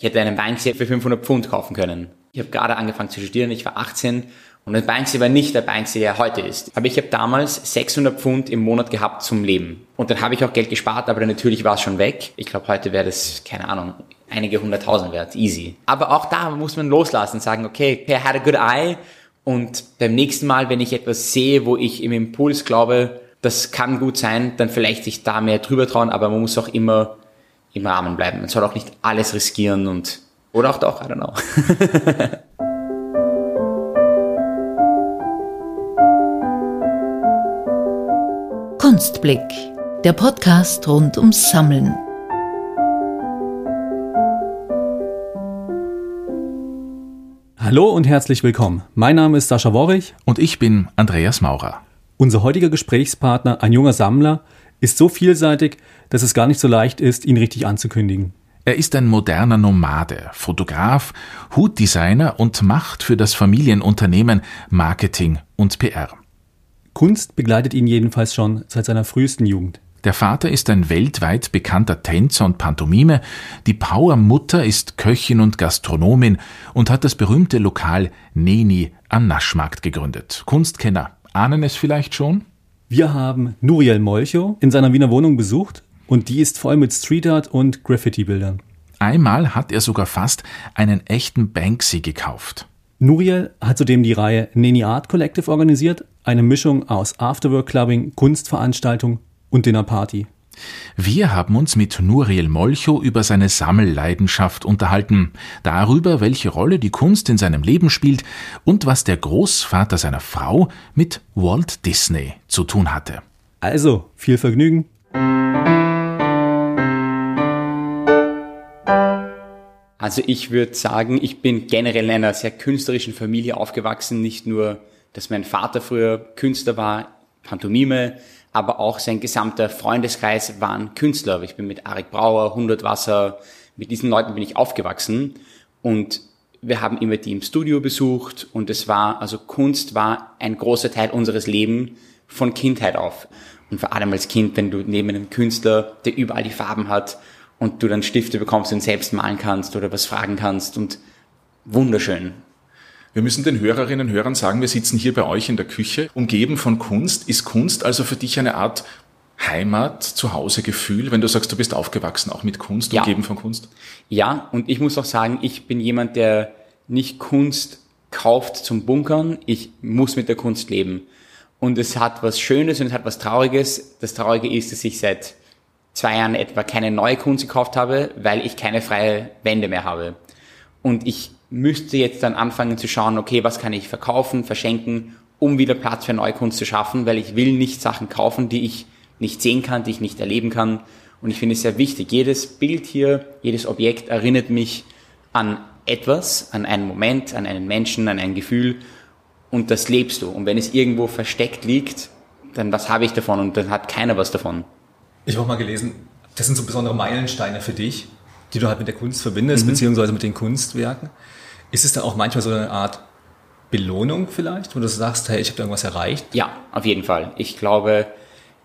Ich hätte einen Banksy für 500 Pfund kaufen können. Ich habe gerade angefangen zu studieren, ich war 18 und der Banksy war nicht der Banksy, der heute ist. Aber ich habe damals 600 Pfund im Monat gehabt zum Leben. Und dann habe ich auch Geld gespart, aber natürlich war es schon weg. Ich glaube, heute wäre das, keine Ahnung, einige hunderttausend wert, easy. Aber auch da muss man loslassen und sagen, okay, I had a good eye und beim nächsten Mal, wenn ich etwas sehe, wo ich im Impuls glaube, das kann gut sein, dann vielleicht sich da mehr drüber trauen, aber man muss auch immer im Rahmen bleiben. Man soll auch nicht alles riskieren und oder auch doch, I don't know. Kunstblick, der Podcast rund ums Sammeln. Hallo und herzlich willkommen. Mein Name ist Sascha Worrich und ich bin Andreas Maurer. Unser heutiger Gesprächspartner, ein junger Sammler, ist so vielseitig, dass es gar nicht so leicht ist, ihn richtig anzukündigen. Er ist ein moderner Nomade, Fotograf, Hutdesigner und macht für das Familienunternehmen Marketing und PR. Kunst begleitet ihn jedenfalls schon seit seiner frühesten Jugend. Der Vater ist ein weltweit bekannter Tänzer und Pantomime, die Powermutter ist Köchin und Gastronomin und hat das berühmte Lokal Neni am Naschmarkt gegründet. Kunstkenner ahnen es vielleicht schon? Wir haben Nuriel Molcho in seiner Wiener Wohnung besucht und die ist voll mit Street Art und Graffiti-Bildern. Einmal hat er sogar fast einen echten Banksy gekauft. Nuriel hat zudem die Reihe Neni Art Collective organisiert, eine Mischung aus Afterwork Clubbing, Kunstveranstaltung und Dinnerparty. Wir haben uns mit Nuriel Molcho über seine Sammelleidenschaft unterhalten, darüber, welche Rolle die Kunst in seinem Leben spielt und was der Großvater seiner Frau mit Walt Disney zu tun hatte. Also, viel Vergnügen. Also ich würde sagen, ich bin generell in einer sehr künstlerischen Familie aufgewachsen. Nicht nur, dass mein Vater früher Künstler war, Pantomime, aber auch sein gesamter Freundeskreis waren Künstler. Ich bin mit Arik Brauer, Hundertwasser, mit diesen Leuten bin ich aufgewachsen und wir haben immer die im Studio besucht und es war, also Kunst war ein großer Teil unseres Lebens von Kindheit auf. Und vor allem als Kind, wenn du neben einem Künstler, der überall die Farben hat, und du dann Stifte bekommst und selbst malen kannst oder was fragen kannst und wunderschön. Wir müssen den Hörerinnen und Hörern sagen, wir sitzen hier bei euch in der Küche, umgeben von Kunst. Ist Kunst also für dich eine Art Heimat, Zuhausegefühl, wenn du sagst, du bist aufgewachsen auch mit Kunst, ja. umgeben von Kunst? Ja, und ich muss auch sagen, ich bin jemand, der nicht Kunst kauft zum Bunkern. Ich muss mit der Kunst leben. Und es hat was Schönes und es hat was Trauriges. Das Traurige ist, dass ich seit zwei Jahren etwa keine neue Kunst gekauft habe, weil ich keine freie Wände mehr habe. Und ich müsste jetzt dann anfangen zu schauen, okay, was kann ich verkaufen, verschenken, um wieder Platz für neue Kunst zu schaffen, weil ich will nicht Sachen kaufen, die ich nicht sehen kann, die ich nicht erleben kann. Und ich finde es sehr wichtig. Jedes Bild hier, jedes Objekt erinnert mich an etwas, an einen Moment, an einen Menschen, an ein Gefühl. Und das lebst du. Und wenn es irgendwo versteckt liegt, dann was habe ich davon? Und dann hat keiner was davon. Ich habe mal gelesen, das sind so besondere Meilensteine für dich, die du halt mit der Kunst verbindest, mhm. beziehungsweise mit den Kunstwerken. Ist es dann auch manchmal so eine Art Belohnung vielleicht, wo du sagst, hey, ich habe irgendwas erreicht? Ja, auf jeden Fall. Ich glaube,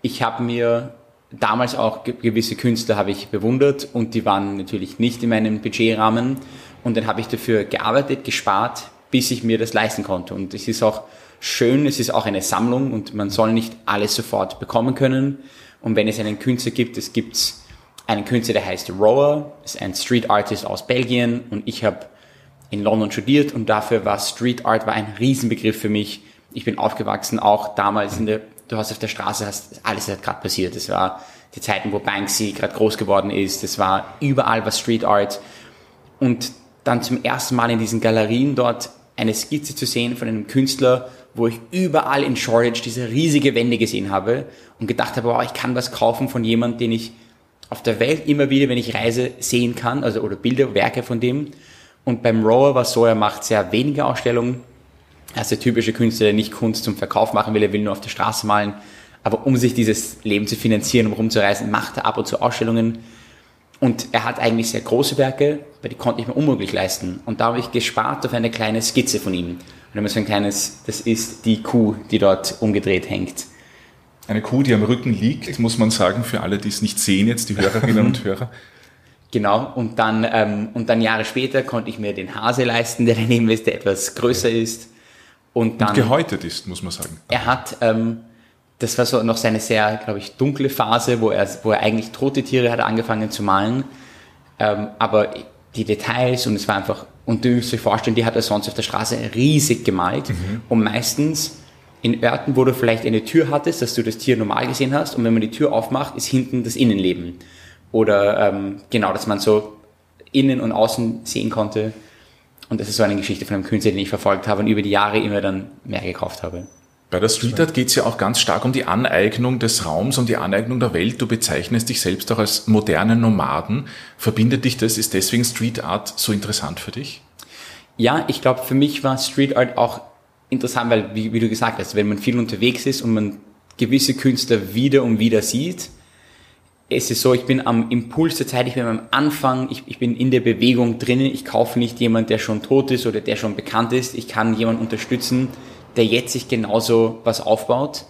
ich habe mir damals auch gewisse Künstler habe ich bewundert und die waren natürlich nicht in meinem Budgetrahmen und dann habe ich dafür gearbeitet, gespart, bis ich mir das leisten konnte und es ist auch schön, es ist auch eine Sammlung und man soll nicht alles sofort bekommen können und wenn es einen Künstler gibt, es gibt einen Künstler, der heißt Rower, ist ein Street Artist aus Belgien und ich habe in London studiert und dafür war Street Art war ein Riesenbegriff für mich. Ich bin aufgewachsen, auch damals in der, du hast auf der Straße, hast, alles hat gerade passiert. Es war die Zeiten, wo Banksy gerade groß geworden ist. Es war überall was Street Art. Und dann zum ersten Mal in diesen Galerien dort eine Skizze zu sehen von einem Künstler, wo ich überall in Shoreditch diese riesige Wände gesehen habe und gedacht habe, wow, ich kann was kaufen von jemandem, den ich auf der Welt immer wieder, wenn ich reise, sehen kann, also oder Bilder, Werke von dem. Und beim Rower war so, er macht sehr wenige Ausstellungen. Er ist der typische Künstler, der nicht Kunst zum Verkauf machen will, er will nur auf der Straße malen. Aber um sich dieses Leben zu finanzieren, um rumzureisen, macht er ab und zu Ausstellungen. Und er hat eigentlich sehr große Werke, weil die konnte ich mir unmöglich leisten. Und da habe ich gespart auf eine kleine Skizze von ihm. Und immer so ein kleines, das ist die Kuh, die dort umgedreht hängt. Eine Kuh, die am Rücken liegt, muss man sagen, für alle, die es nicht sehen jetzt, die Hörerinnen und Hörer. Genau, und dann, ähm, und dann Jahre später konnte ich mir den Hase leisten, der daneben ist, der etwas größer ist. Und dann. Und gehäutet ist, muss man sagen. Er hat, ähm, das war so noch seine sehr, glaube ich, dunkle Phase, wo er, wo er eigentlich tote Tiere hat angefangen zu malen. Ähm, aber die Details und es war einfach, und du musst dir vorstellen, die hat er sonst auf der Straße riesig gemalt mhm. und meistens in Orten, wo du vielleicht eine Tür hattest, dass du das Tier normal gesehen hast und wenn man die Tür aufmacht, ist hinten das Innenleben. Oder ähm, genau, dass man so innen und außen sehen konnte. Und das ist so eine Geschichte von einem Künstler, den ich verfolgt habe und über die Jahre immer dann mehr gekauft habe. Bei der Street Art geht es ja auch ganz stark um die Aneignung des Raums, um die Aneignung der Welt. Du bezeichnest dich selbst auch als modernen Nomaden. Verbindet dich das? Ist deswegen Street Art so interessant für dich? Ja, ich glaube, für mich war Street Art auch interessant, weil, wie, wie du gesagt hast, wenn man viel unterwegs ist und man gewisse Künstler wieder und wieder sieht, es ist so, ich bin am Impuls der Zeit, ich bin am Anfang, ich, ich bin in der Bewegung drinnen, ich kaufe nicht jemand, der schon tot ist oder der schon bekannt ist, ich kann jemanden unterstützen, der jetzt sich genauso was aufbaut.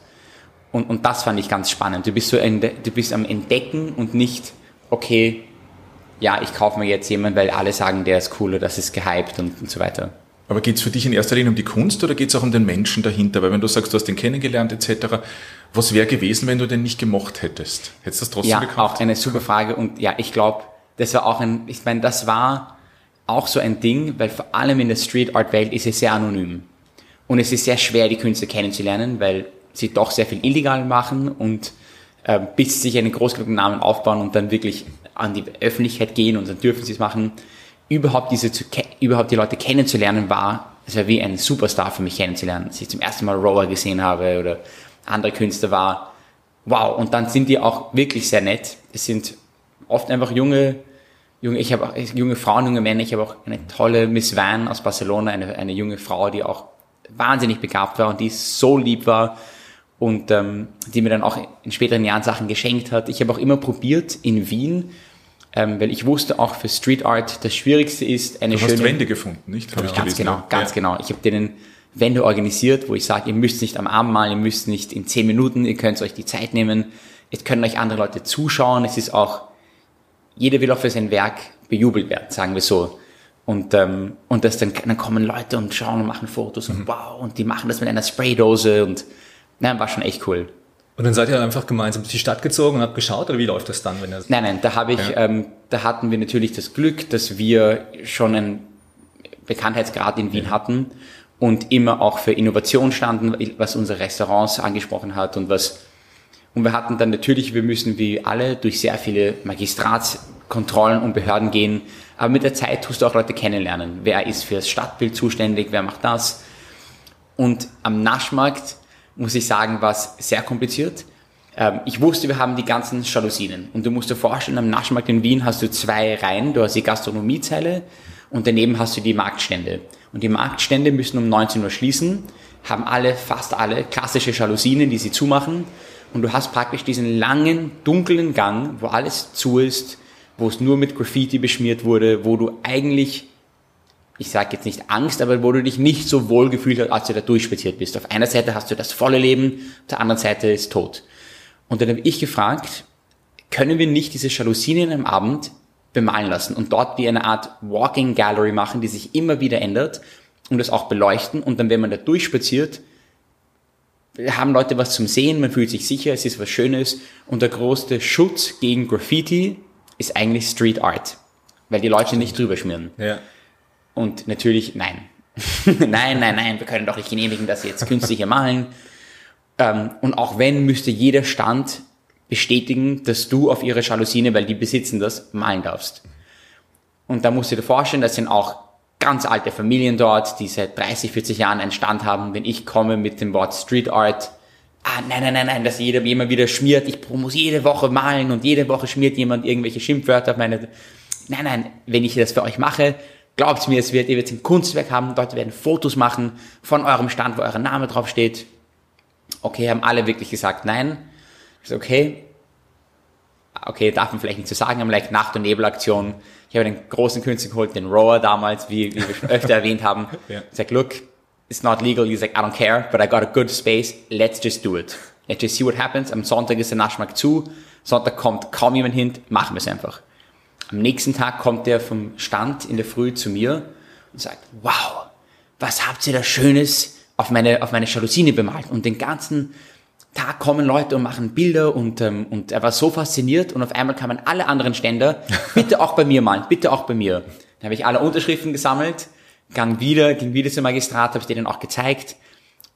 Und, und das fand ich ganz spannend. Du bist so du bist am Entdecken und nicht, okay, ja, ich kaufe mir jetzt jemanden, weil alle sagen, der ist cool oder das ist gehypt und, und so weiter. Aber geht es für dich in erster Linie um die Kunst oder geht es auch um den Menschen dahinter? Weil wenn du sagst, du hast den kennengelernt etc., was wäre gewesen, wenn du den nicht gemocht hättest? Hättest du das trotzdem ja, gekauft? Ja, auch eine super Frage und ja, ich glaube, das war auch ein, ich meine, das war auch so ein Ding, weil vor allem in der Street Art Welt ist es sehr anonym. Und es ist sehr schwer, die Künstler kennenzulernen, weil sie doch sehr viel illegal machen und äh, bis sie sich einen großen Namen aufbauen und dann wirklich an die Öffentlichkeit gehen und dann dürfen sie es machen. Überhaupt diese zu, überhaupt die Leute kennenzulernen war, es war wie ein Superstar für mich kennenzulernen. Als ich zum ersten Mal Rower gesehen habe oder andere Künstler war, wow. Und dann sind die auch wirklich sehr nett. Es sind oft einfach junge, junge, ich habe junge Frauen, junge Männer. Ich habe auch eine tolle Miss Van aus Barcelona, eine, eine junge Frau, die auch wahnsinnig begabt war und die so lieb war und ähm, die mir dann auch in späteren Jahren Sachen geschenkt hat. Ich habe auch immer probiert in Wien, ähm, weil ich wusste auch für Street Art das Schwierigste ist eine du schöne... hast Wände gefunden, nicht? Hab ich ganz gelesen, genau, ganz ja. genau. Ich habe denen Wände organisiert, wo ich sage, ihr müsst nicht am Abend malen, ihr müsst nicht in zehn Minuten, ihr könnt euch die Zeit nehmen, jetzt können euch andere Leute zuschauen. Es ist auch, jeder will auch für sein Werk bejubelt werden, sagen wir so. Und, ähm, und das dann, dann kommen Leute und schauen und machen Fotos und mhm. wow, und die machen das mit einer Spraydose und na, war schon echt cool. Und dann seid ihr einfach gemeinsam durch die Stadt gezogen und habt geschaut oder wie läuft das dann, wenn er Nein, nein, da habe ich, ja. ähm, da hatten wir natürlich das Glück, dass wir schon einen Bekanntheitsgrad in Wien ja. hatten und immer auch für Innovation standen, was unsere Restaurants angesprochen hat und was und wir hatten dann natürlich, wir müssen wie alle durch sehr viele Magistratskontrollen und Behörden gehen, aber mit der Zeit tust du auch Leute kennenlernen. Wer ist fürs Stadtbild zuständig, wer macht das? Und am Naschmarkt, muss ich sagen, war es sehr kompliziert. Ähm, ich wusste, wir haben die ganzen Jalousien. Und du musst dir vorstellen, am Naschmarkt in Wien hast du zwei Reihen. Du hast die Gastronomiezeile und daneben hast du die Marktstände. Und die Marktstände müssen um 19 Uhr schließen, haben alle, fast alle klassische Jalousien, die sie zumachen. Und du hast praktisch diesen langen, dunklen Gang, wo alles zu ist, wo es nur mit Graffiti beschmiert wurde, wo du eigentlich, ich sage jetzt nicht Angst, aber wo du dich nicht so wohl gefühlt hast, als du da durchspaziert bist. Auf einer Seite hast du das volle Leben, auf der anderen Seite ist tot. Und dann habe ich gefragt, können wir nicht diese Jalousien am Abend bemalen lassen und dort wie eine Art Walking Gallery machen, die sich immer wieder ändert und das auch beleuchten und dann, wenn man da durchspaziert, haben Leute was zum Sehen, man fühlt sich sicher, es ist was Schönes und der größte Schutz gegen Graffiti ist eigentlich Street Art, weil die Leute nicht drüber schmieren. Ja. Und natürlich, nein. nein, nein, nein, wir können doch nicht genehmigen, dass sie jetzt künstliche malen. Ähm, und auch wenn, müsste jeder Stand bestätigen, dass du auf ihre Jalousine, weil die besitzen das, malen darfst. Und da musst du dir vorstellen, das sind auch ganz alte Familien dort, die seit 30, 40 Jahren einen Stand haben. Wenn ich komme mit dem Wort Street Art, ah, nein, nein, nein, nein, dass jeder immer wieder schmiert, ich muss jede Woche malen und jede Woche schmiert jemand irgendwelche Schimpfwörter auf meine, nein, nein, wenn ich das für euch mache, glaubt mir, es wird, ihr werdet ein Kunstwerk haben, Leute werden Fotos machen von eurem Stand, wo euer Name drauf steht. Okay, haben alle wirklich gesagt, nein. Ich so, okay, okay, darf man vielleicht nicht so sagen, aber like Nacht- und Nebelaktion. Ich habe den großen Künstler geholt, den Rower damals, wie, wie wir schon öfter erwähnt haben. Ja. Ich sag, look, it's not legal. He's like, I don't care, but I got a good space. Let's just do it. Let's just see what happens. Am Sonntag ist der Naschmarkt zu. Sonntag kommt kaum jemand hin. Machen wir es einfach. Am nächsten Tag kommt der vom Stand in der Früh zu mir und sagt, wow, was habt ihr da Schönes auf meine, auf meine Jalousine bemalt? Und den ganzen Tag kommen Leute und machen Bilder und, ähm, und er war so fasziniert und auf einmal kamen alle anderen Ständer, bitte auch bei mir malen, bitte auch bei mir. Dann habe ich alle Unterschriften gesammelt, gang wieder, ging wieder zum Magistrat, habe ich denen auch gezeigt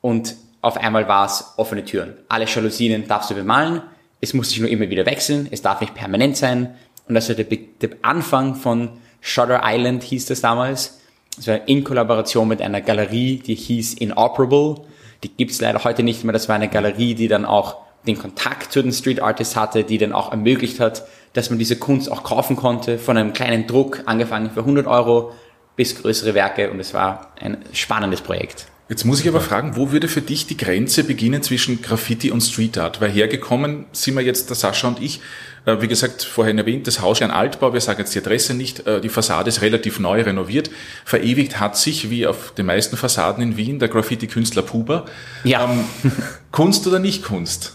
und auf einmal war es offene Türen. Alle Jalousien darfst du bemalen, es muss sich nur immer wieder wechseln, es darf nicht permanent sein. Und das war der, der Anfang von Shutter Island hieß das damals. Das war in Kollaboration mit einer Galerie, die hieß Inoperable. Die gibt's leider heute nicht mehr. Das war eine Galerie, die dann auch den Kontakt zu den Street Artists hatte, die dann auch ermöglicht hat, dass man diese Kunst auch kaufen konnte, von einem kleinen Druck, angefangen für 100 Euro bis größere Werke. Und es war ein spannendes Projekt. Jetzt muss ich aber fragen, wo würde für dich die Grenze beginnen zwischen Graffiti und Street Art? Weil hergekommen sind wir jetzt, der Sascha und ich, wie gesagt, vorhin erwähnt, das Haus ist ein Altbau, wir sagen jetzt die Adresse nicht, äh, die Fassade ist relativ neu renoviert. Verewigt hat sich, wie auf den meisten Fassaden in Wien, der Graffiti-Künstler Puber. Ja. Ähm, Kunst oder nicht Kunst?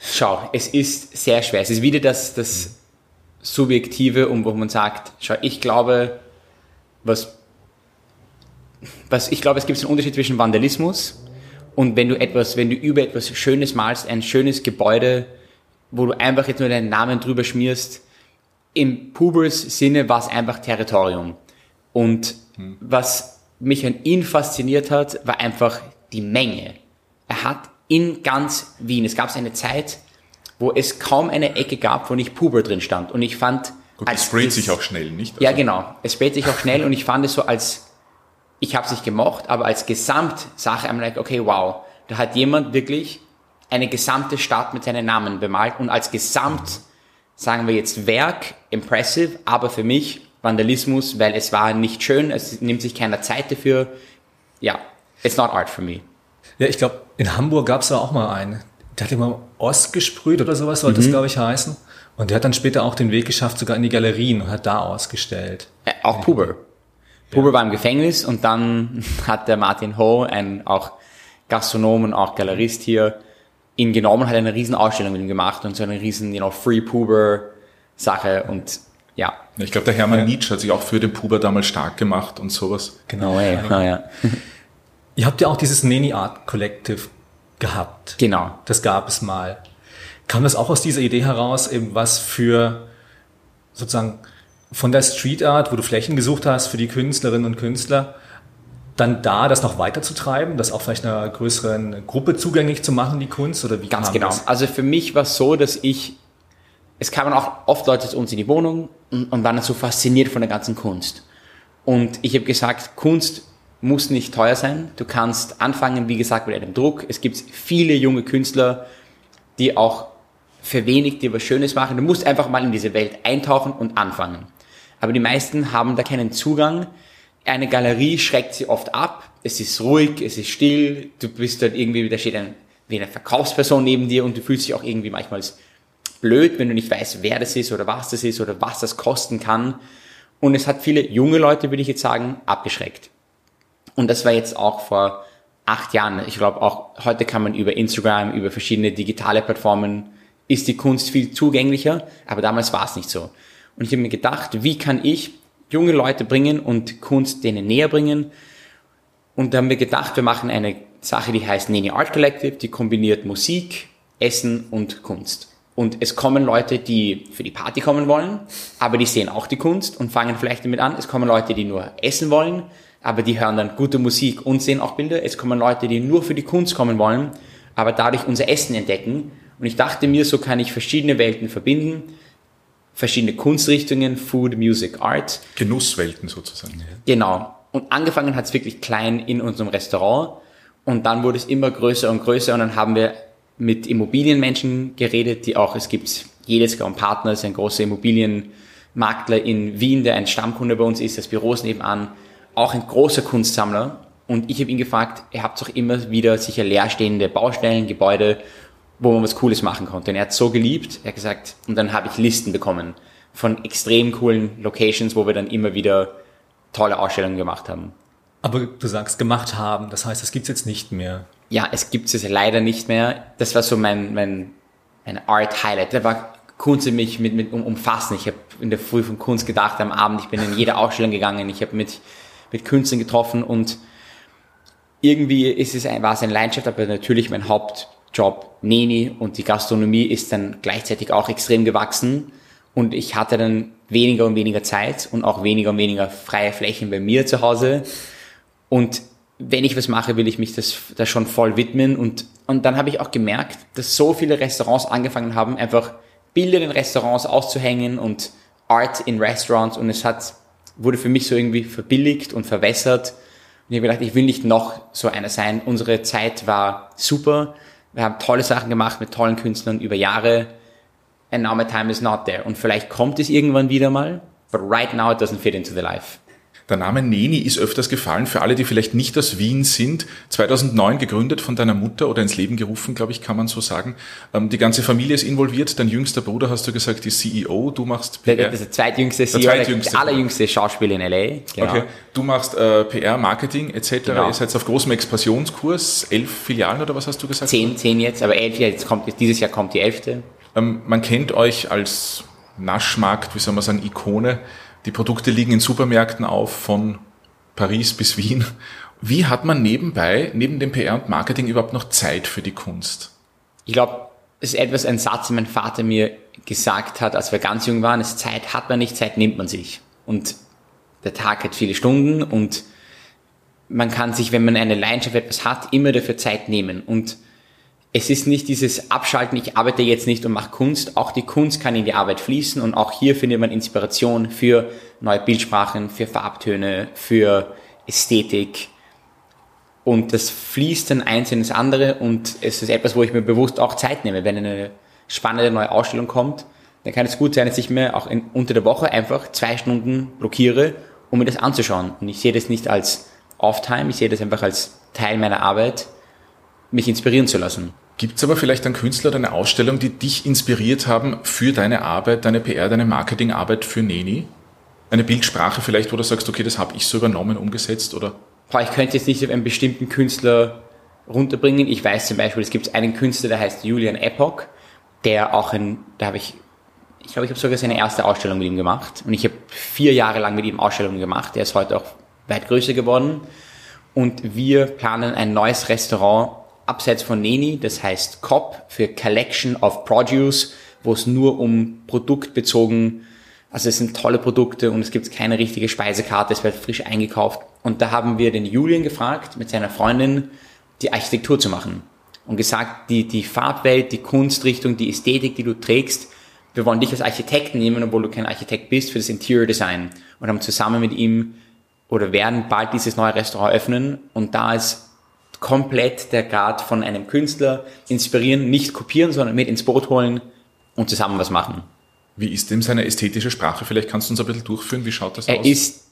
Schau, es ist sehr schwer. Es ist wieder das, das Subjektive, um wo man sagt, schau, ich glaube, was was ich glaube, es gibt einen Unterschied zwischen Vandalismus und wenn du etwas, wenn du über etwas Schönes malst, ein schönes Gebäude, wo du einfach jetzt nur deinen Namen drüber schmierst, im Pubers Sinne war es einfach Territorium. Und hm. was mich an ihn fasziniert hat, war einfach die Menge. Er hat in ganz Wien, es gab eine Zeit, wo es kaum eine Ecke gab, wo nicht Puber drin stand. Und ich fand... Gut, es sprayt sich auch schnell, nicht? Also ja, genau. Es sprayt sich auch schnell und ich fand es so als ich habe es nicht gemocht, aber als Gesamtsache I'm like, okay, wow, da hat jemand wirklich eine gesamte Stadt mit seinen Namen bemalt und als Gesamt, sagen wir jetzt Werk, impressive, aber für mich Vandalismus, weil es war nicht schön, es nimmt sich keiner Zeit dafür. Ja, it's not art for me. Ja, ich glaube, in Hamburg gab es da auch mal einen. Der hat immer Ost gesprüht oder sowas, sollte mhm. das, glaube ich, heißen. Und der hat dann später auch den Weg geschafft, sogar in die Galerien und hat da ausgestellt. Äh, auch Puber. Puber war im Gefängnis und dann hat der Martin Ho, ein auch Gastronom und auch Galerist hier, ihn genommen und hat eine riesen Ausstellung mit ihm gemacht und so eine riesen, you know, Free Puber Sache und ja. Ich glaube, der Hermann Nietzsche hat sich auch für den Puber damals stark gemacht und sowas. Genau, ey. Oh, ja. Ihr habt ja auch dieses Neni Art Collective gehabt. Genau. Das gab es mal. Kam das auch aus dieser Idee heraus, eben was für sozusagen von der Street Art, wo du Flächen gesucht hast für die Künstlerinnen und Künstler, dann da das noch weiterzutreiben, das auch vielleicht einer größeren Gruppe zugänglich zu machen, die Kunst? Oder wie Ganz genau. Das? Also für mich war es so, dass ich, es kamen auch oft Leute zu uns in die Wohnung und, und waren dann so fasziniert von der ganzen Kunst. Und ich habe gesagt, Kunst muss nicht teuer sein. Du kannst anfangen, wie gesagt, mit einem Druck. Es gibt viele junge Künstler, die auch für wenig dir was Schönes machen. Du musst einfach mal in diese Welt eintauchen und anfangen aber die meisten haben da keinen Zugang. Eine Galerie schreckt sie oft ab. Es ist ruhig, es ist still. Du bist dort irgendwie, da steht ein, wie eine Verkaufsperson neben dir und du fühlst dich auch irgendwie manchmal blöd, wenn du nicht weißt, wer das ist oder was das ist oder was das kosten kann. Und es hat viele junge Leute, würde ich jetzt sagen, abgeschreckt. Und das war jetzt auch vor acht Jahren. Ich glaube auch heute kann man über Instagram, über verschiedene digitale Plattformen, ist die Kunst viel zugänglicher, aber damals war es nicht so. Und ich habe mir gedacht, wie kann ich junge Leute bringen und Kunst denen näher bringen? Und da haben wir gedacht, wir machen eine Sache, die heißt Nene Art Collective, die kombiniert Musik, Essen und Kunst. Und es kommen Leute, die für die Party kommen wollen, aber die sehen auch die Kunst und fangen vielleicht damit an. Es kommen Leute, die nur essen wollen, aber die hören dann gute Musik und sehen auch Bilder. Es kommen Leute, die nur für die Kunst kommen wollen, aber dadurch unser Essen entdecken. Und ich dachte mir, so kann ich verschiedene Welten verbinden verschiedene Kunstrichtungen, Food, Music, Art. Genusswelten sozusagen. Genau. Und angefangen hat es wirklich klein in unserem Restaurant und dann wurde es immer größer und größer und dann haben wir mit Immobilienmenschen geredet, die auch, es gibt jedes Jahr Partner, ist ein großer Immobilienmakler in Wien, der ein Stammkunde bei uns ist, das Büro ist nebenan, auch ein großer Kunstsammler. Und ich habe ihn gefragt, ihr habt doch immer wieder sicher leerstehende Baustellen, Gebäude wo man was Cooles machen konnte. Und er hat so geliebt, er hat gesagt, und dann habe ich Listen bekommen von extrem coolen Locations, wo wir dann immer wieder tolle Ausstellungen gemacht haben. Aber du sagst gemacht haben, das heißt, das gibt's jetzt nicht mehr. Ja, es gibt es leider nicht mehr. Das war so mein, mein, mein Art Highlight. Da war Kunst mich mit, mit umfassen. Ich habe in der Früh von Kunst gedacht am Abend. Ich bin in jede Ausstellung gegangen. Ich habe mit, mit Künstlern getroffen und irgendwie ist es ein, war es eine Leidenschaft, aber natürlich mein Hauptjob Neni und die Gastronomie ist dann gleichzeitig auch extrem gewachsen. Und ich hatte dann weniger und weniger Zeit und auch weniger und weniger freie Flächen bei mir zu Hause. Und wenn ich was mache, will ich mich das, das schon voll widmen. Und, und dann habe ich auch gemerkt, dass so viele Restaurants angefangen haben, einfach Bilder in Restaurants auszuhängen und Art in Restaurants. Und es hat, wurde für mich so irgendwie verbilligt und verwässert. Und ich habe gedacht, ich will nicht noch so einer sein. Unsere Zeit war super. Wir haben tolle Sachen gemacht mit tollen Künstlern über Jahre. And now my time is not there. Und vielleicht kommt es irgendwann wieder mal. But right now it doesn't fit into the life. Der Name Neni ist öfters gefallen für alle, die vielleicht nicht aus Wien sind. 2009 gegründet von deiner Mutter oder ins Leben gerufen, glaube ich, kann man so sagen. Ähm, die ganze Familie ist involviert. Dein jüngster Bruder, hast du gesagt, die CEO. Du machst PR. Der, der zweitjüngste CEO, der, zweitjüngste. der allerjüngste Schauspieler in LA. Genau. Okay. Du machst äh, PR, Marketing etc. Genau. Ihr seid auf großem Expansionskurs. Elf Filialen oder was hast du gesagt? Zehn, zehn jetzt, aber elf, jetzt kommt, dieses Jahr kommt die elfte. Ähm, man kennt euch als Naschmarkt, wie soll man sagen, Ikone. Die Produkte liegen in Supermärkten auf, von Paris bis Wien. Wie hat man nebenbei, neben dem PR und Marketing überhaupt noch Zeit für die Kunst? Ich glaube, es ist etwas ein Satz, den mein Vater mir gesagt hat, als wir ganz jung waren. Es Zeit hat man nicht, Zeit nimmt man sich. Und der Tag hat viele Stunden und man kann sich, wenn man eine Leidenschaft etwas hat, immer dafür Zeit nehmen. Und es ist nicht dieses Abschalten, ich arbeite jetzt nicht und mache Kunst. Auch die Kunst kann in die Arbeit fließen und auch hier findet man Inspiration für neue Bildsprachen, für Farbtöne, für Ästhetik. Und das fließt dann eins in das andere und es ist etwas, wo ich mir bewusst auch Zeit nehme. Wenn eine spannende neue Ausstellung kommt, dann kann es gut sein, dass ich mir auch in, unter der Woche einfach zwei Stunden blockiere, um mir das anzuschauen. Und ich sehe das nicht als Off-Time, ich sehe das einfach als Teil meiner Arbeit mich inspirieren zu lassen. Gibt es aber vielleicht einen Künstler oder eine Ausstellung, die dich inspiriert haben für deine Arbeit, deine PR, deine Marketingarbeit für Neni? Eine Bildsprache vielleicht, wo du sagst, okay, das habe ich so übernommen, umgesetzt oder? Ich könnte jetzt nicht auf einen bestimmten Künstler runterbringen. Ich weiß zum Beispiel, es gibt einen Künstler, der heißt Julian Epoch, der auch ein, da habe ich, ich glaube, ich habe sogar seine erste Ausstellung mit ihm gemacht und ich habe vier Jahre lang mit ihm Ausstellungen gemacht. Der ist heute auch weit größer geworden und wir planen ein neues Restaurant abseits von Neni, das heißt COP für Collection of Produce, wo es nur um produktbezogen, also es sind tolle Produkte und es gibt keine richtige Speisekarte, es wird frisch eingekauft. Und da haben wir den Julian gefragt, mit seiner Freundin die Architektur zu machen. Und gesagt, die, die Farbwelt, die Kunstrichtung, die Ästhetik, die du trägst, wir wollen dich als Architekten nehmen, obwohl du kein Architekt bist, für das Interior Design. Und haben zusammen mit ihm oder werden bald dieses neue Restaurant öffnen. Und da ist komplett der Grad von einem Künstler inspirieren, nicht kopieren, sondern mit ins Boot holen und zusammen was machen. Wie ist dem seine ästhetische Sprache? Vielleicht kannst du uns ein bisschen durchführen. Wie schaut das er aus? Er ist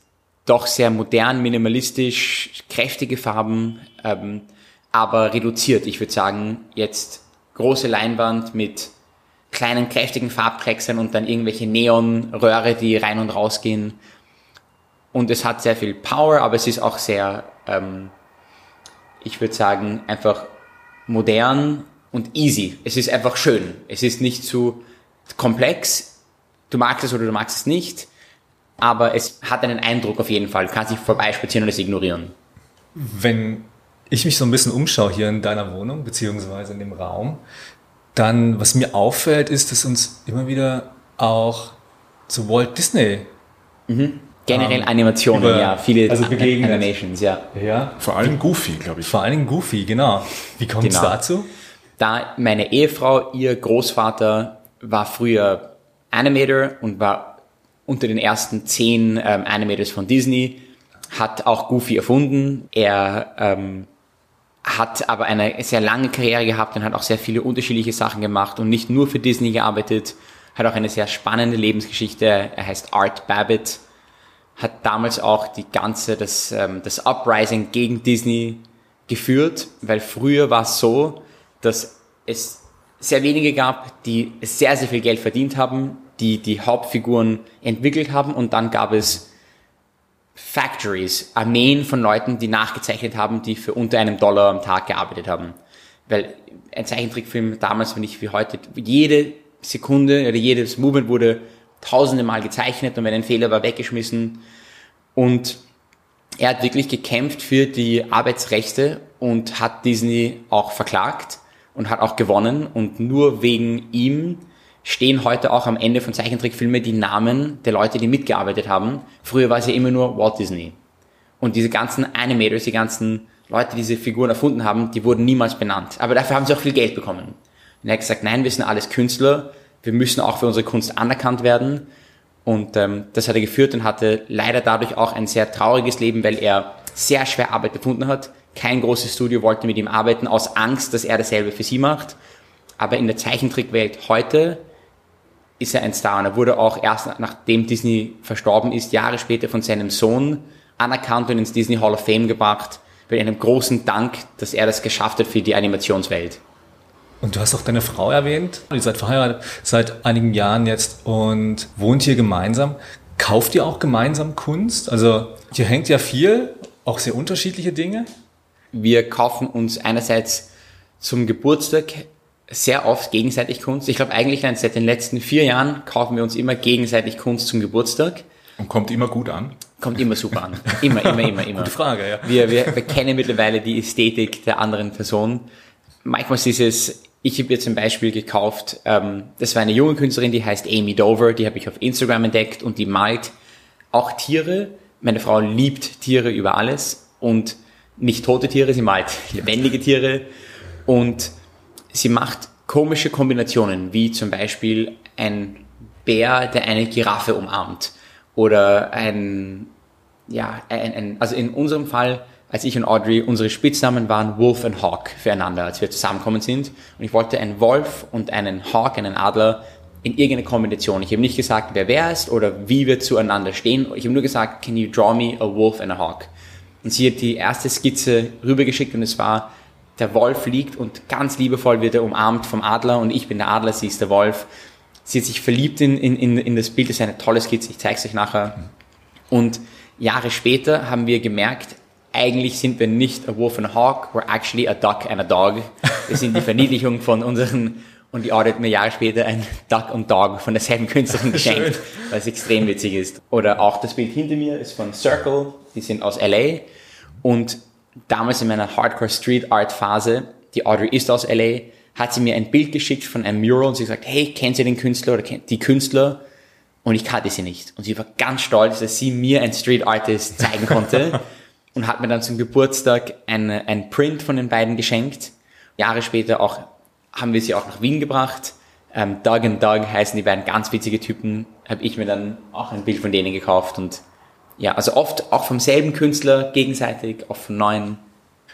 doch sehr modern, minimalistisch, kräftige Farben, ähm, aber reduziert. Ich würde sagen, jetzt große Leinwand mit kleinen, kräftigen Farbklecksern und dann irgendwelche Neonröhre, die rein und raus gehen. Und es hat sehr viel Power, aber es ist auch sehr ähm, ich würde sagen, einfach modern und easy. Es ist einfach schön. Es ist nicht zu komplex. Du magst es oder du magst es nicht. Aber es hat einen Eindruck auf jeden Fall. Du kannst nicht vorbeispazieren und es ignorieren. Wenn ich mich so ein bisschen umschaue hier in deiner Wohnung, beziehungsweise in dem Raum, dann, was mir auffällt, ist, dass uns immer wieder auch zu Walt Disney mhm. Generell ähm, Animationen, über, ja, viele also begegnet. Animations, ja. Ja. Vor allem Goofy, glaube ich. Vor allem Goofy, genau. Wie kommt es genau. dazu? Da meine Ehefrau, ihr Großvater war früher Animator und war unter den ersten zehn ähm, Animators von Disney, hat auch Goofy erfunden. Er ähm, hat aber eine sehr lange Karriere gehabt und hat auch sehr viele unterschiedliche Sachen gemacht und nicht nur für Disney gearbeitet, hat auch eine sehr spannende Lebensgeschichte. Er heißt Art Babbitt hat damals auch die ganze, das, ähm, das Uprising gegen Disney geführt, weil früher war es so, dass es sehr wenige gab, die sehr, sehr viel Geld verdient haben, die die Hauptfiguren entwickelt haben und dann gab es Factories, Armeen von Leuten, die nachgezeichnet haben, die für unter einem Dollar am Tag gearbeitet haben. Weil ein Zeichentrickfilm damals, wenn ich wie heute, jede Sekunde oder jedes Movement wurde tausende Mal gezeichnet und wenn ein Fehler war, weggeschmissen. Und er hat wirklich gekämpft für die Arbeitsrechte und hat Disney auch verklagt und hat auch gewonnen. Und nur wegen ihm stehen heute auch am Ende von Zeichentrickfilmen die Namen der Leute, die mitgearbeitet haben. Früher war es ja immer nur Walt Disney. Und diese ganzen Animators, die ganzen Leute, die diese Figuren erfunden haben, die wurden niemals benannt. Aber dafür haben sie auch viel Geld bekommen. Und er hat gesagt, nein, wir sind alles Künstler, wir müssen auch für unsere Kunst anerkannt werden. Und ähm, das hat er geführt und hatte leider dadurch auch ein sehr trauriges Leben, weil er sehr schwer Arbeit gefunden hat. Kein großes Studio wollte mit ihm arbeiten, aus Angst, dass er dasselbe für sie macht. Aber in der Zeichentrickwelt heute ist er ein Star. Und er wurde auch erst nachdem Disney verstorben ist, Jahre später von seinem Sohn anerkannt und ins Disney Hall of Fame gebracht, mit einem großen Dank, dass er das geschafft hat für die Animationswelt. Und du hast auch deine Frau erwähnt. Ihr seid verheiratet seit einigen Jahren jetzt und wohnt hier gemeinsam. Kauft ihr auch gemeinsam Kunst? Also hier hängt ja viel, auch sehr unterschiedliche Dinge. Wir kaufen uns einerseits zum Geburtstag sehr oft gegenseitig Kunst. Ich glaube eigentlich seit den letzten vier Jahren kaufen wir uns immer gegenseitig Kunst zum Geburtstag. Und kommt immer gut an? Kommt immer super an. Immer, immer, immer, immer. Gute Frage, ja. Wir, wir, wir kennen mittlerweile die Ästhetik der anderen Person. Manchmal ist es, ich habe jetzt zum Beispiel gekauft, ähm, das war eine junge Künstlerin, die heißt Amy Dover, die habe ich auf Instagram entdeckt und die malt auch Tiere. Meine Frau liebt Tiere über alles und nicht tote Tiere, sie malt lebendige Tiere und sie macht komische Kombinationen, wie zum Beispiel ein Bär, der eine Giraffe umarmt. Oder ein, ja, ein, ein, also in unserem Fall, als ich und Audrey, unsere Spitznamen waren Wolf und Hawk füreinander, als wir zusammengekommen sind. Und ich wollte einen Wolf und einen Hawk, einen Adler, in irgendeine Kombination. Ich habe nicht gesagt, wer wer ist oder wie wir zueinander stehen. Ich habe nur gesagt, can you draw me a wolf and a hawk? Und sie hat die erste Skizze rübergeschickt und es war der Wolf liegt und ganz liebevoll wird er umarmt vom Adler und ich bin der Adler, sie ist der Wolf. Sie hat sich verliebt in, in, in das Bild, das ist eine tolle Skizze, ich zeige es euch nachher. Und Jahre später haben wir gemerkt, eigentlich sind wir nicht a wolf and a hawk, we're actually a duck and a dog. Wir sind die Verniedlichung von unseren, und die Audit mir Jahre später ein Duck und Dog von derselben Künstlerin geschenkt, weil es extrem witzig ist. Oder auch das Bild hinter mir ist von Circle, die sind aus LA und damals in meiner Hardcore Street Art Phase, die Audrey ist aus LA, hat sie mir ein Bild geschickt von einem Mural und sie gesagt, hey, kennt ihr den Künstler oder kennt die Künstler? Und ich kannte sie nicht. Und sie war ganz stolz, dass sie mir ein Street Artist zeigen konnte und hat mir dann zum Geburtstag ein, ein Print von den beiden geschenkt. Jahre später auch haben wir sie auch nach Wien gebracht. Ähm, Doug und Doug heißen die beiden ganz witzige Typen. Habe ich mir dann auch ein Bild von denen gekauft und ja, also oft auch vom selben Künstler gegenseitig, auch von neuen.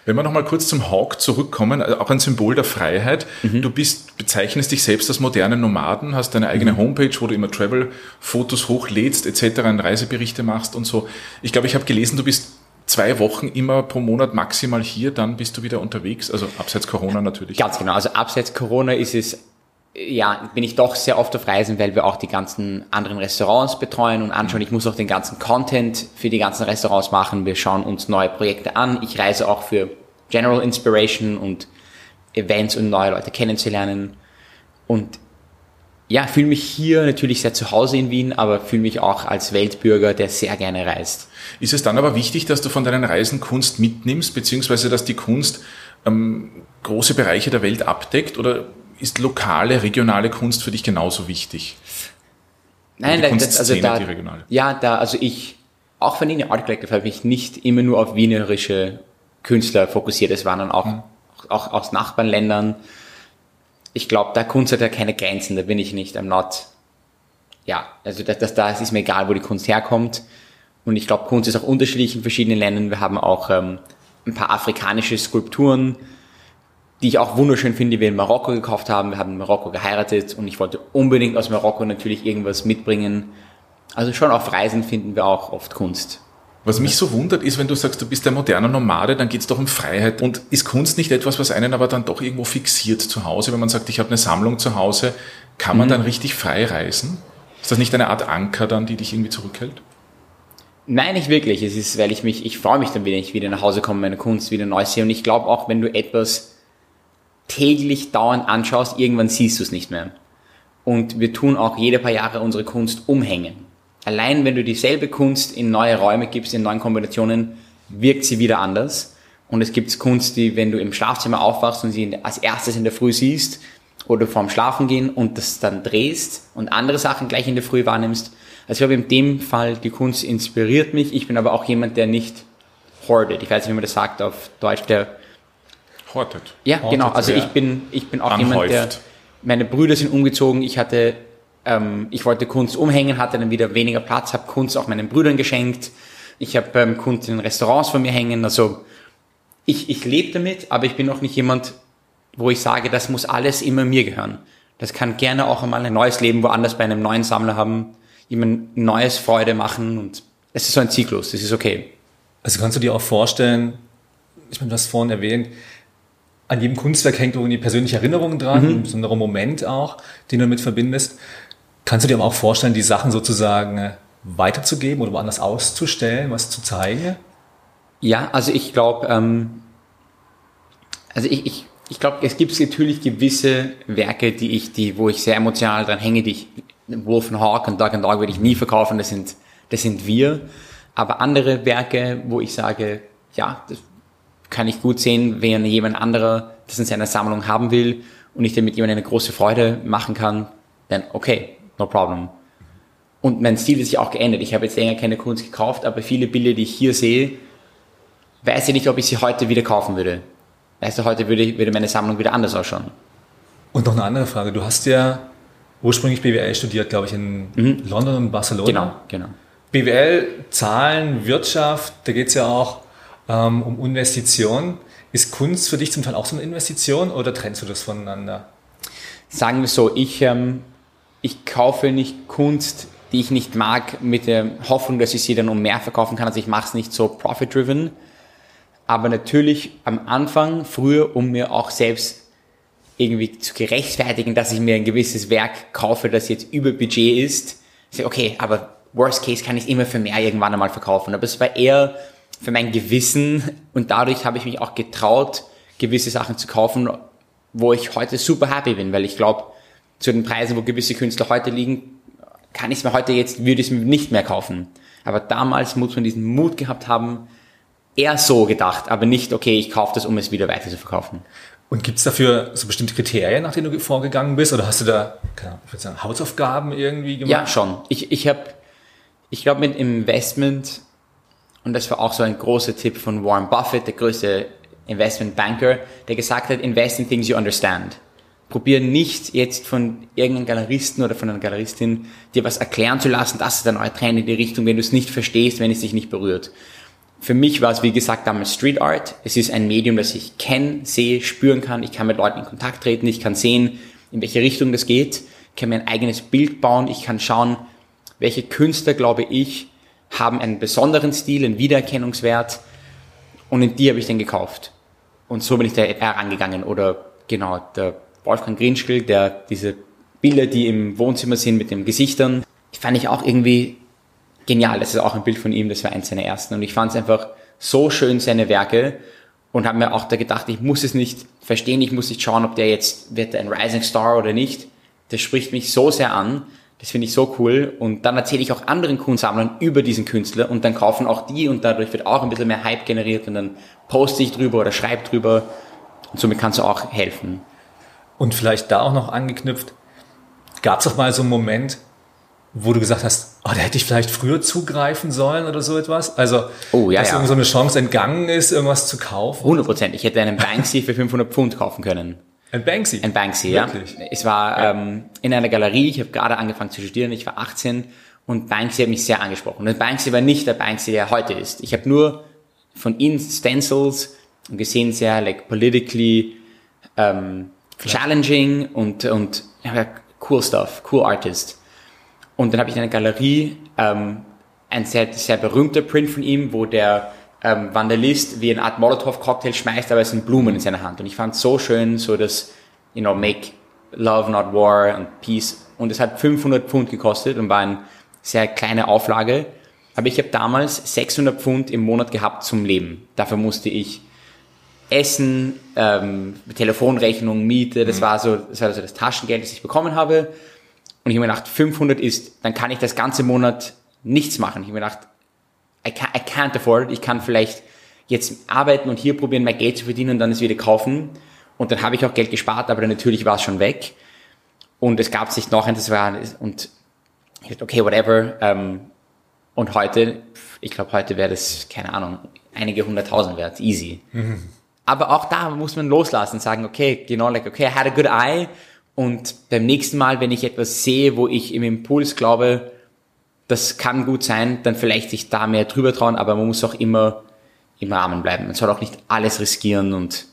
Wenn wir nochmal kurz zum Hawk zurückkommen, also auch ein Symbol der Freiheit. Mhm. Du bist, bezeichnest dich selbst als moderne Nomaden, hast deine eigene mhm. Homepage, wo du immer Travel-Fotos hochlädst, etc., Reiseberichte machst und so. Ich glaube, ich habe gelesen, du bist zwei Wochen immer pro Monat maximal hier, dann bist du wieder unterwegs, also abseits Corona natürlich. Ganz genau, also abseits Corona ist es ja, bin ich doch sehr oft auf Reisen, weil wir auch die ganzen anderen Restaurants betreuen und anschauen. Ich muss auch den ganzen Content für die ganzen Restaurants machen. Wir schauen uns neue Projekte an. Ich reise auch für General Inspiration und Events und neue Leute kennenzulernen. Und ja, fühle mich hier natürlich sehr zu Hause in Wien, aber fühle mich auch als Weltbürger, der sehr gerne reist. Ist es dann aber wichtig, dass du von deinen Reisen Kunst mitnimmst, beziehungsweise dass die Kunst ähm, große Bereiche der Welt abdeckt? Oder ist lokale, regionale Kunst für dich genauso wichtig? Nein, die das, also da, die regionale. ja, da, also ich, auch von den Art Collective habe ich nicht immer nur auf wienerische Künstler fokussiert. Es waren dann auch, mhm. auch aus Nachbarländern. Ich glaube, da Kunst hat ja keine Grenzen, da bin ich nicht, I'm not, ja, also das, das, da ist mir egal, wo die Kunst herkommt. Und ich glaube, Kunst ist auch unterschiedlich in verschiedenen Ländern. Wir haben auch ähm, ein paar afrikanische Skulpturen, die ich auch wunderschön finde, die wir in Marokko gekauft haben. Wir haben in Marokko geheiratet und ich wollte unbedingt aus Marokko natürlich irgendwas mitbringen. Also schon auf Reisen finden wir auch oft Kunst. Was mich so wundert, ist, wenn du sagst, du bist der moderne Nomade, dann geht es doch um Freiheit. Und ist Kunst nicht etwas, was einen aber dann doch irgendwo fixiert zu Hause? Wenn man sagt, ich habe eine Sammlung zu Hause, kann man mhm. dann richtig frei reisen? Ist das nicht eine Art Anker dann, die dich irgendwie zurückhält? Nein, nicht wirklich. Es ist, weil ich mich, ich freue mich dann, wenn ich wieder nach Hause komme, meine Kunst wieder neu sehe. Und ich glaube auch, wenn du etwas täglich dauernd anschaust, irgendwann siehst du es nicht mehr. und wir tun auch jede paar Jahre unsere Kunst umhängen. Allein wenn du dieselbe Kunst in neue Räume gibst, in neuen Kombinationen, wirkt sie wieder anders. Und es gibt Kunst, die, wenn du im Schlafzimmer aufwachst und sie als erstes in der Früh siehst oder vorm Schlafen gehen und das dann drehst und andere Sachen gleich in der Früh wahrnimmst. Also ich glaube, in dem Fall, die Kunst inspiriert mich. Ich bin aber auch jemand, der nicht hordet. Ich weiß nicht, wie man das sagt auf Deutsch, der Hortet. ja, Hortet, genau. Also ich bin, ich bin auch Anhäuft. jemand, der, meine Brüder sind umgezogen. Ich hatte, ähm, ich wollte Kunst umhängen, hatte dann wieder weniger Platz, habe Kunst auch meinen Brüdern geschenkt. Ich habe ähm, Kunst in Restaurants von mir hängen. Also ich, ich lebe damit, aber ich bin auch nicht jemand, wo ich sage, das muss alles immer mir gehören. Das kann gerne auch einmal ein neues Leben woanders bei einem neuen Sammler haben, jemand neues Freude machen und es ist so ein Zyklus, das ist okay. Also kannst du dir auch vorstellen, ich meine, du hast vorhin erwähnt, an jedem Kunstwerk hängt irgendwie persönliche Erinnerungen dran, ein besonderer Moment auch, den du damit verbindest. Kannst du dir aber auch vorstellen, die Sachen sozusagen äh, weiterzugeben oder woanders auszustellen, was zu zeigen? Ja, also ich glaube, ähm, also ich, ich, ich glaube, es gibt natürlich gewisse Werke, die ich, die, wo ich sehr emotional dran hänge, die ich, Wolf and Hawk und Dog and Dog würde ich nie verkaufen, das sind, das sind wir. Aber andere Werke, wo ich sage, ja, das kann ich gut sehen, wenn jemand anderer das in seiner Sammlung haben will und ich damit jemandem eine große Freude machen kann, dann okay, no problem. Und mein Stil ist sich auch geändert. Ich habe jetzt länger keine Kunst gekauft, aber viele Bilder, die ich hier sehe, weiß ich nicht, ob ich sie heute wieder kaufen würde. Weißt du, heute würde, würde meine Sammlung wieder anders ausschauen. Und noch eine andere Frage. Du hast ja ursprünglich BWL studiert, glaube ich, in London und Barcelona. Genau, genau. BWL, Zahlen, Wirtschaft, da geht es ja auch ähm, um Investitionen. Ist Kunst für dich zum Teil auch so eine Investition oder trennst du das voneinander? Sagen wir so, ich, ähm, ich kaufe nicht Kunst, die ich nicht mag, mit der Hoffnung, dass ich sie dann um mehr verkaufen kann. Also ich mache es nicht so profit-driven. Aber natürlich am Anfang, früher, um mir auch selbst irgendwie zu gerechtfertigen, dass ich mir ein gewisses Werk kaufe, das jetzt über Budget ist. Okay, aber worst case kann ich immer für mehr irgendwann einmal verkaufen. Aber es war eher für mein Gewissen und dadurch habe ich mich auch getraut, gewisse Sachen zu kaufen, wo ich heute super happy bin, weil ich glaube, zu den Preisen, wo gewisse Künstler heute liegen, kann ich es mir heute jetzt, würde ich es mir nicht mehr kaufen. Aber damals muss man diesen Mut gehabt haben, eher so gedacht, aber nicht, okay, ich kaufe das, um es wieder weiter zu verkaufen. Und gibt es dafür so bestimmte Kriterien, nach denen du vorgegangen bist? Oder hast du da, keine Ahnung, ich würde sagen, Hausaufgaben irgendwie gemacht? Ja, schon. Ich, ich habe, ich glaube mit Investment, und das war auch so ein großer Tipp von Warren Buffett, der größte Investmentbanker, der gesagt hat, invest in things you understand. Probier nicht jetzt von irgendeinem Galeristen oder von einer Galeristin dir was erklären zu lassen, das ist der neue Trend in die Richtung, wenn du es nicht verstehst, wenn es dich nicht berührt. Für mich war es, wie gesagt, damals Street Art. Es ist ein Medium, das ich kenne, sehe, spüren kann. Ich kann mit Leuten in Kontakt treten. Ich kann sehen, in welche Richtung das geht. Ich kann mir ein eigenes Bild bauen. Ich kann schauen, welche Künstler, glaube ich, haben einen besonderen Stil, einen Wiedererkennungswert. Und in die habe ich dann gekauft. Und so bin ich da herangegangen. Oder genau, der Wolfgang Grinschkel, der diese Bilder, die im Wohnzimmer sind mit den Gesichtern, fand ich auch irgendwie genial. Das ist auch ein Bild von ihm, das war eins seiner ersten. Und ich fand es einfach so schön, seine Werke. Und habe mir auch da gedacht, ich muss es nicht verstehen, ich muss nicht schauen, ob der jetzt, wird ein Rising Star oder nicht. Das spricht mich so sehr an. Das finde ich so cool. Und dann erzähle ich auch anderen Kunstsammlern über diesen Künstler und dann kaufen auch die und dadurch wird auch ein bisschen mehr Hype generiert und dann poste ich drüber oder schreibe drüber. Und somit kannst du auch helfen. Und vielleicht da auch noch angeknüpft, gab es doch mal so einen Moment, wo du gesagt hast, oh, da hätte ich vielleicht früher zugreifen sollen oder so etwas? Also, Oh, ja, dass ja. irgend so eine Chance entgangen ist, irgendwas zu kaufen. 100 Prozent. Ich hätte einen Banksy für 500 Pfund kaufen können. Ein Banksy. Ein Banksy, Wirklich? ja. Es war ähm, in einer Galerie, ich habe gerade angefangen zu studieren, ich war 18 und Banksy hat mich sehr angesprochen. Und Banksy war nicht der Banksy, der heute ist. Ich habe nur von ihm Stencils und gesehen, sehr like politically ähm, challenging und, und ja, cool stuff, cool artist. Und dann habe ich in einer Galerie ähm, ein sehr, sehr berühmter Print von ihm, wo der ähm, Vandalist wie eine Art Molotow-Cocktail schmeißt, aber es sind Blumen in seiner Hand. Und ich fand so schön, so das, you know, make love, not war and peace. Und es hat 500 Pfund gekostet und war eine sehr kleine Auflage. Aber ich habe damals 600 Pfund im Monat gehabt zum Leben. Dafür musste ich Essen, ähm, Telefonrechnung, Miete, das war so, das war so das Taschengeld, das ich bekommen habe. Und ich habe mir gedacht, 500 ist, dann kann ich das ganze Monat nichts machen. Ich habe mir gedacht, I can't, I can't afford it. Ich kann vielleicht jetzt arbeiten und hier probieren, mein Geld zu verdienen und dann es wieder kaufen. Und dann habe ich auch Geld gespart, aber natürlich war es schon weg. Und es gab sich noch ein, das war, und ich dachte, okay, whatever. Ähm, und heute, ich glaube, heute wäre das, keine Ahnung, einige hunderttausend wert, easy. Mhm. Aber auch da muss man loslassen und sagen, okay, genau, like, okay, I had a good eye. Und beim nächsten Mal, wenn ich etwas sehe, wo ich im Impuls glaube, das kann gut sein, dann vielleicht sich da mehr drüber trauen, aber man muss auch immer im Rahmen bleiben. Man soll auch nicht alles riskieren und,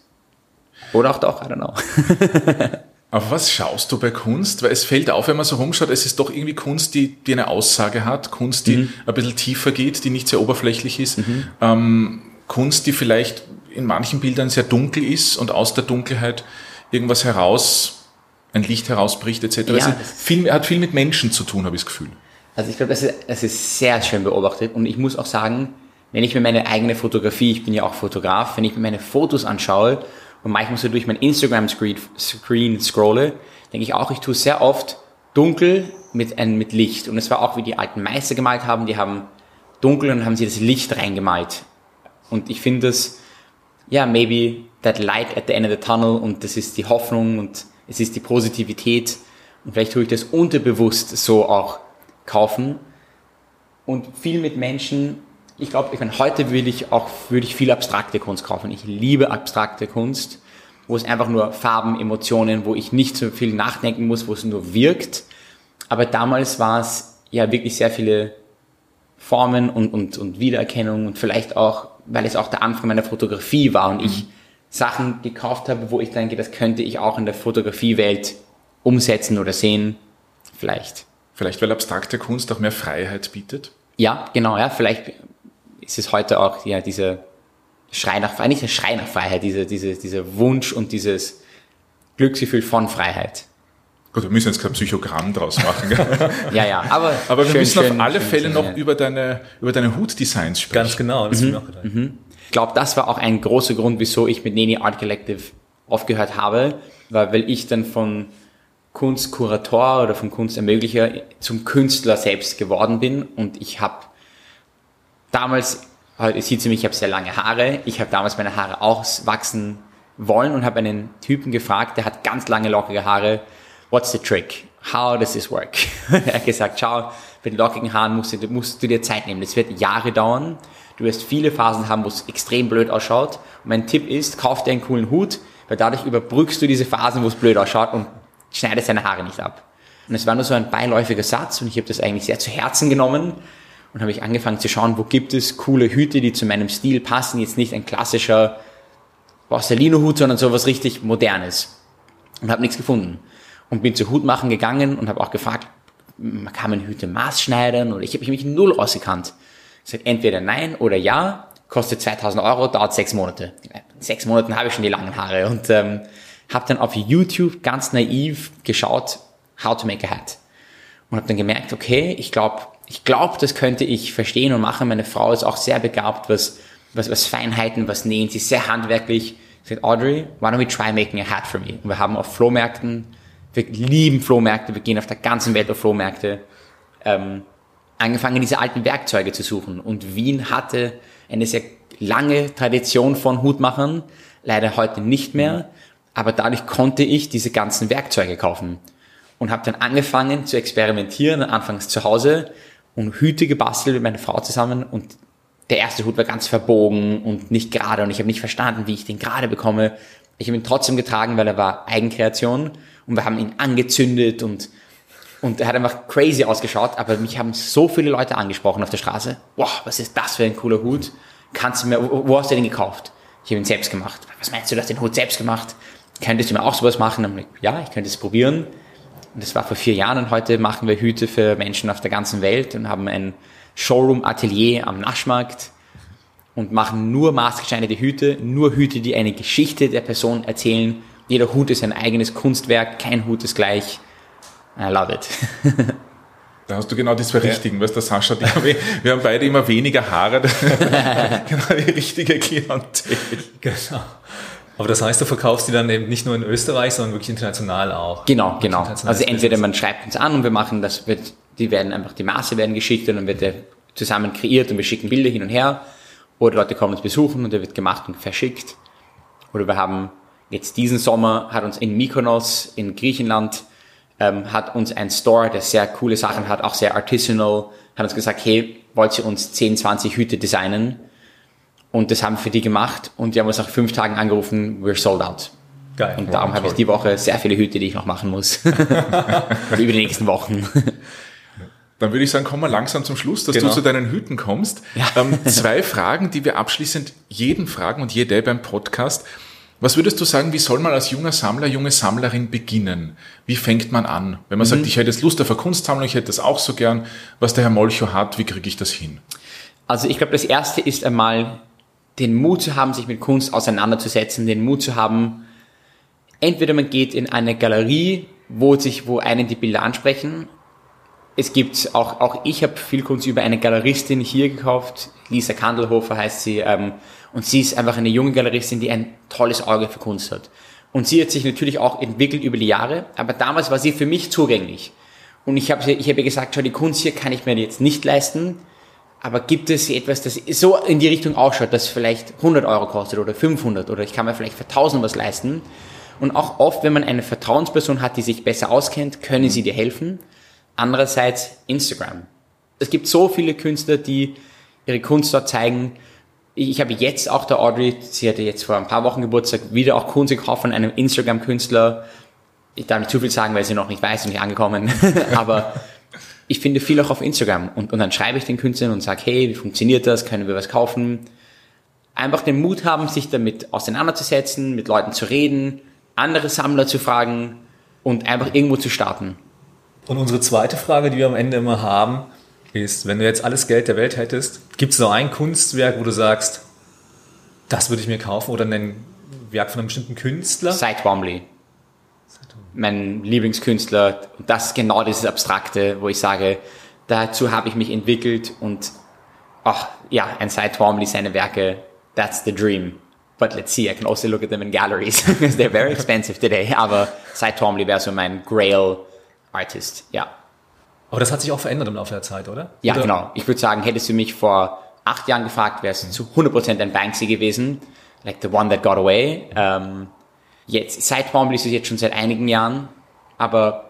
oder auch doch, I don't know. Auf was schaust du bei Kunst? Weil es fällt auf, wenn man so rumschaut, es ist doch irgendwie Kunst, die, die eine Aussage hat, Kunst, die mhm. ein bisschen tiefer geht, die nicht sehr oberflächlich ist, mhm. ähm, Kunst, die vielleicht in manchen Bildern sehr dunkel ist und aus der Dunkelheit irgendwas heraus, ein Licht herausbricht etc. Ja, also viel, hat viel mit Menschen zu tun, habe ich das Gefühl. Also ich glaube, das ist, das ist sehr schön beobachtet und ich muss auch sagen, wenn ich mir meine eigene Fotografie, ich bin ja auch Fotograf, wenn ich mir meine Fotos anschaue und manchmal so durch mein Instagram-Screen scrolle, denke ich auch, ich tue sehr oft dunkel mit, ein, mit Licht. Und es war auch, wie die alten Meister gemalt haben, die haben dunkel und haben sie das Licht reingemalt. Und ich finde das, ja, maybe that light at the end of the tunnel und das ist die Hoffnung und es ist die Positivität. Und vielleicht tue ich das unterbewusst so auch kaufen. Und viel mit Menschen ich glaube, ich meine, heute würde ich auch würde ich viel abstrakte Kunst kaufen. Ich liebe abstrakte Kunst, wo es einfach nur Farben, Emotionen, wo ich nicht so viel nachdenken muss, wo es nur wirkt. Aber damals war es ja wirklich sehr viele Formen und, und, und Wiedererkennung und vielleicht auch, weil es auch der Anfang meiner Fotografie war und mhm. ich Sachen gekauft habe, wo ich denke, das könnte ich auch in der Fotografiewelt umsetzen oder sehen. Vielleicht. Vielleicht, weil abstrakte Kunst auch mehr Freiheit bietet? Ja, genau, ja. Vielleicht ist es heute auch ja diese Schrei nach Freiheit, nicht der Schrei nach Freiheit, diese, diese, dieser Wunsch und dieses Glücksgefühl von Freiheit. Gut, wir müssen jetzt kein Psychogramm draus machen. ja, ja, aber. Aber wir schön, müssen schön, auf alle schön, Fälle noch über deine, über deine Hutdesigns sprechen. Ganz genau, das mhm. mir auch. Mhm. Ich glaube, das war auch ein großer Grund, wieso ich mit Neni Art Collective aufgehört habe, weil, weil ich dann von Kunstkurator oder von Kunstermöglicher zum Künstler selbst geworden bin und ich habe damals, heute sieht sie mich, ich habe sehr lange Haare. Ich habe damals meine Haare auswachsen wollen und habe einen Typen gefragt, der hat ganz lange lockige Haare. What's the trick? How does this work? er hat gesagt, schau, mit lockigen Haaren musst du, musst du dir Zeit nehmen. Das wird Jahre dauern. Du wirst viele Phasen haben, wo es extrem blöd ausschaut. Und mein Tipp ist, kauf dir einen coolen Hut, weil dadurch überbrückst du diese Phasen, wo es blöd ausschaut und schneidest deine Haare nicht ab. Und es war nur so ein beiläufiger Satz und ich habe das eigentlich sehr zu Herzen genommen und habe ich angefangen zu schauen, wo gibt es coole Hüte, die zu meinem Stil passen. Jetzt nicht ein klassischer Borsalino-Hut, sondern sowas richtig Modernes. Und habe nichts gefunden. Und bin zu Hutmachen gegangen und habe auch gefragt, kann man Hüte maßschneidern? Oder ich habe mich null ausgekannt. Ich sage entweder nein oder ja, kostet 2000 Euro, dauert sechs Monate. In sechs Monaten habe ich schon die langen Haare und ähm, habe dann auf YouTube ganz naiv geschaut, how to make a hat. Und habe dann gemerkt, okay, ich glaube, ich glaube, das könnte ich verstehen und machen. Meine Frau ist auch sehr begabt, was, was, was Feinheiten, was Nähen. Sie ist sehr handwerklich. Sie sagt, Audrey, why don't we try making a hat for me? Und wir haben auf Flohmärkten, wir lieben Flohmärkte, wir gehen auf der ganzen Welt auf Flohmärkte, ähm, angefangen, diese alten Werkzeuge zu suchen. Und Wien hatte eine sehr lange Tradition von Hutmachern, leider heute nicht mehr, aber dadurch konnte ich diese ganzen Werkzeuge kaufen und habe dann angefangen zu experimentieren, anfangs zu Hause, und Hüte gebastelt mit meiner Frau zusammen. Und der erste Hut war ganz verbogen und nicht gerade. Und ich habe nicht verstanden, wie ich den gerade bekomme. Ich habe ihn trotzdem getragen, weil er war Eigenkreation und wir haben ihn angezündet und und er hat einfach crazy ausgeschaut, aber mich haben so viele Leute angesprochen auf der Straße. Boah, was ist das für ein cooler Hut? Kannst du mir, wo hast du den gekauft? Ich habe ihn selbst gemacht. Was meinst du, du hast den Hut selbst gemacht? Könntest du mir auch sowas machen? Ja, ich könnte es probieren. Und das war vor vier Jahren und heute machen wir Hüte für Menschen auf der ganzen Welt und haben ein Showroom-Atelier am Naschmarkt und machen nur maßgeschneiderte Hüte, nur Hüte, die eine Geschichte der Person erzählen. Jeder Hut ist ein eigenes Kunstwerk, kein Hut ist gleich. I love it. Da hast du genau die zwei richtigen, weißt du, Sascha, die haben, wir haben beide immer weniger Haare, genau die richtige Klientel. Genau. Aber das heißt, du verkaufst die dann eben nicht nur in Österreich, sondern wirklich international auch. Genau, genau. Also entweder man schreibt uns an und wir machen das, wird, die werden einfach, die Maße werden geschickt und dann wird der zusammen kreiert und wir schicken Bilder hin und her. Oder Leute kommen uns besuchen und der wird gemacht und verschickt. Oder wir haben jetzt diesen Sommer, hat uns in Mykonos in Griechenland, ähm, hat uns ein Store, der sehr coole Sachen hat, auch sehr artisanal, hat uns gesagt, hey, wollt ihr uns 10, 20 Hüte designen? Und das haben wir für die gemacht und die haben uns nach fünf Tagen angerufen, we're sold out. Geil. Und darum wow, habe ich die Woche sehr viele Hüte, die ich noch machen muss. Über die nächsten Wochen. Dann würde ich sagen, kommen wir langsam zum Schluss, dass genau. du zu deinen Hüten kommst. Ja. Ähm, zwei Fragen, die wir abschließend jeden fragen und jede beim Podcast. Was würdest du sagen, wie soll man als junger Sammler, junge Sammlerin beginnen? Wie fängt man an? Wenn man mhm. sagt, ich hätte jetzt Lust auf eine Kunstsammlung, ich hätte das auch so gern, was der Herr Molcho hat, wie kriege ich das hin? Also ich glaube, das Erste ist einmal den Mut zu haben, sich mit Kunst auseinanderzusetzen, den Mut zu haben, entweder man geht in eine Galerie, wo sich, wo einen die Bilder ansprechen. Es gibt auch, auch ich habe viel Kunst über eine Galeristin hier gekauft, Lisa Kandelhofer heißt sie, ähm, und sie ist einfach eine junge Galeristin, die ein tolles Auge für Kunst hat. Und sie hat sich natürlich auch entwickelt über die Jahre, aber damals war sie für mich zugänglich. Und ich habe ich hab ihr gesagt, schau, die Kunst hier kann ich mir jetzt nicht leisten, aber gibt es etwas, das so in die Richtung ausschaut, das vielleicht 100 Euro kostet oder 500 oder ich kann mir vielleicht für 1000 was leisten? Und auch oft, wenn man eine Vertrauensperson hat, die sich besser auskennt, können sie dir helfen. Andererseits Instagram. Es gibt so viele Künstler, die ihre Kunst dort zeigen. Ich habe jetzt auch der Audrey, sie hatte jetzt vor ein paar Wochen Geburtstag, wieder auch Kunst gekauft von einem Instagram-Künstler. Ich darf nicht zu viel sagen, weil sie noch nicht weiß und nicht angekommen. Aber ich finde viel auch auf Instagram und, und dann schreibe ich den Künstlern und sage, hey, wie funktioniert das? Können wir was kaufen? Einfach den Mut haben, sich damit auseinanderzusetzen, mit Leuten zu reden, andere Sammler zu fragen und einfach irgendwo zu starten. Und unsere zweite Frage, die wir am Ende immer haben, ist, wenn du jetzt alles Geld der Welt hättest, gibt es noch ein Kunstwerk, wo du sagst, das würde ich mir kaufen oder ein Werk von einem bestimmten Künstler? Cy Twombly mein Lieblingskünstler. Und das ist genau dieses Abstrakte, wo ich sage, dazu habe ich mich entwickelt und ach ja, ein Cy Twombly, seine Werke, that's the dream. But let's see, I can also look at them in galleries, because they're very expensive today. Aber Cy Twombly wäre so mein Grail Artist, ja. Aber das hat sich auch verändert im Laufe der Zeit, oder? Ja, oder? genau. Ich würde sagen, hättest du mich vor acht Jahren gefragt, wäre es mhm. zu 100% ein Banksy gewesen. Like the one that got away. Um, jetzt, seit Twombly ist es jetzt schon seit einigen Jahren, aber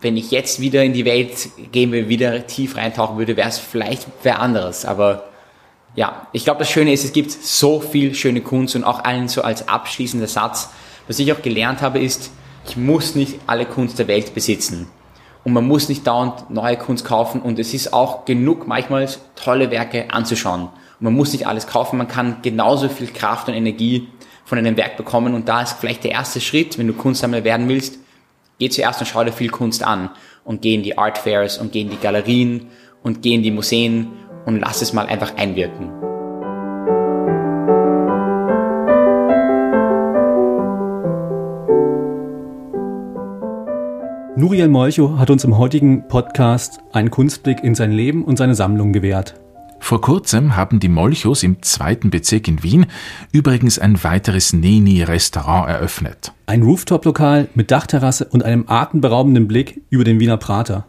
wenn ich jetzt wieder in die Welt gehen will, wieder tief reintauchen würde, wäre es vielleicht wer anderes. Aber ja, ich glaube, das Schöne ist, es gibt so viel schöne Kunst und auch allen so als abschließender Satz. Was ich auch gelernt habe, ist, ich muss nicht alle Kunst der Welt besitzen. Und man muss nicht dauernd neue Kunst kaufen und es ist auch genug, manchmal tolle Werke anzuschauen. Und man muss nicht alles kaufen, man kann genauso viel Kraft und Energie von einem Werk bekommen. Und da ist vielleicht der erste Schritt, wenn du Kunstsammler werden willst, geh zuerst und schau dir viel Kunst an und geh in die Art Fairs und geh in die Galerien und geh in die Museen und lass es mal einfach einwirken. Nuriel Molcho hat uns im heutigen Podcast einen Kunstblick in sein Leben und seine Sammlung gewährt. Vor kurzem haben die Molchos im zweiten Bezirk in Wien übrigens ein weiteres Neni-Restaurant eröffnet. Ein Rooftop-Lokal mit Dachterrasse und einem atemberaubenden Blick über den Wiener Prater.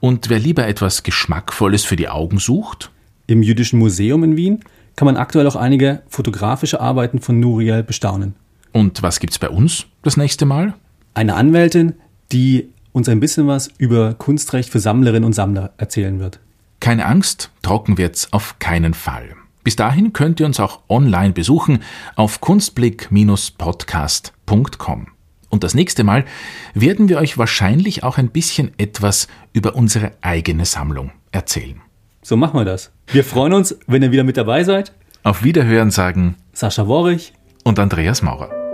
Und wer lieber etwas Geschmackvolles für die Augen sucht? Im Jüdischen Museum in Wien kann man aktuell auch einige fotografische Arbeiten von Nuriel bestaunen. Und was gibt's bei uns das nächste Mal? Eine Anwältin, die uns ein bisschen was über Kunstrecht für Sammlerinnen und Sammler erzählen wird. Keine Angst, trocken wird's auf keinen Fall. Bis dahin könnt ihr uns auch online besuchen auf kunstblick-podcast.com. Und das nächste Mal werden wir euch wahrscheinlich auch ein bisschen etwas über unsere eigene Sammlung erzählen. So machen wir das. Wir freuen uns, wenn ihr wieder mit dabei seid. Auf Wiederhören sagen Sascha Worrich und Andreas Maurer.